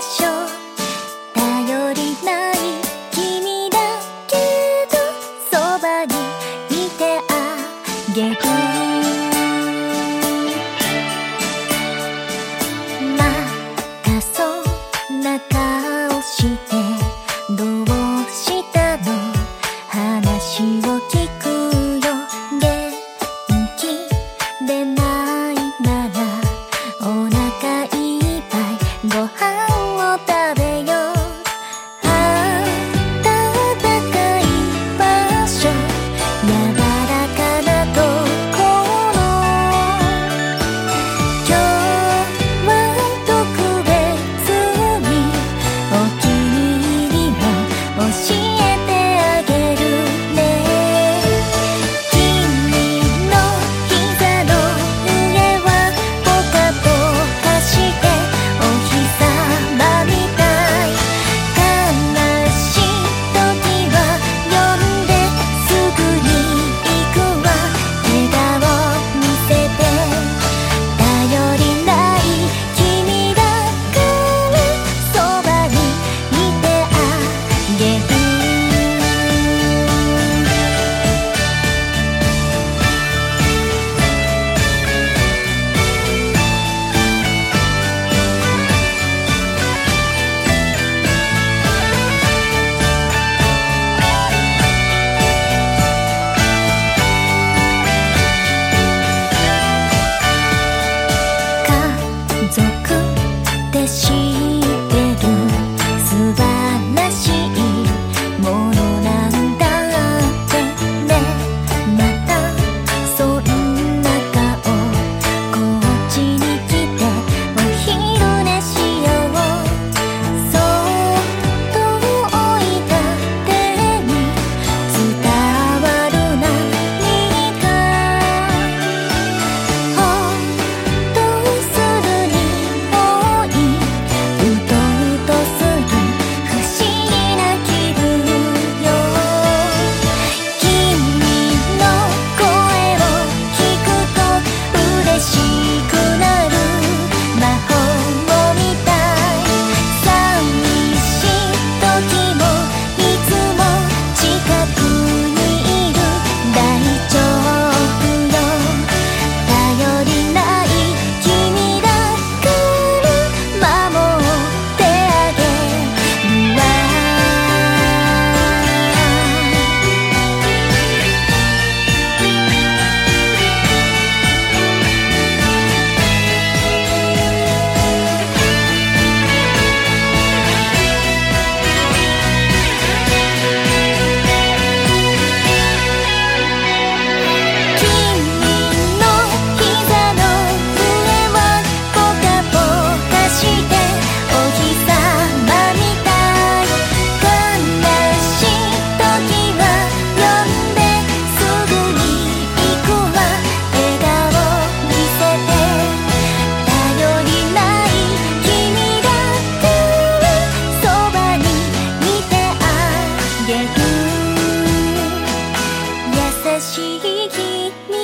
場所頼りない君だけどそばにいてあげる族でしたしい君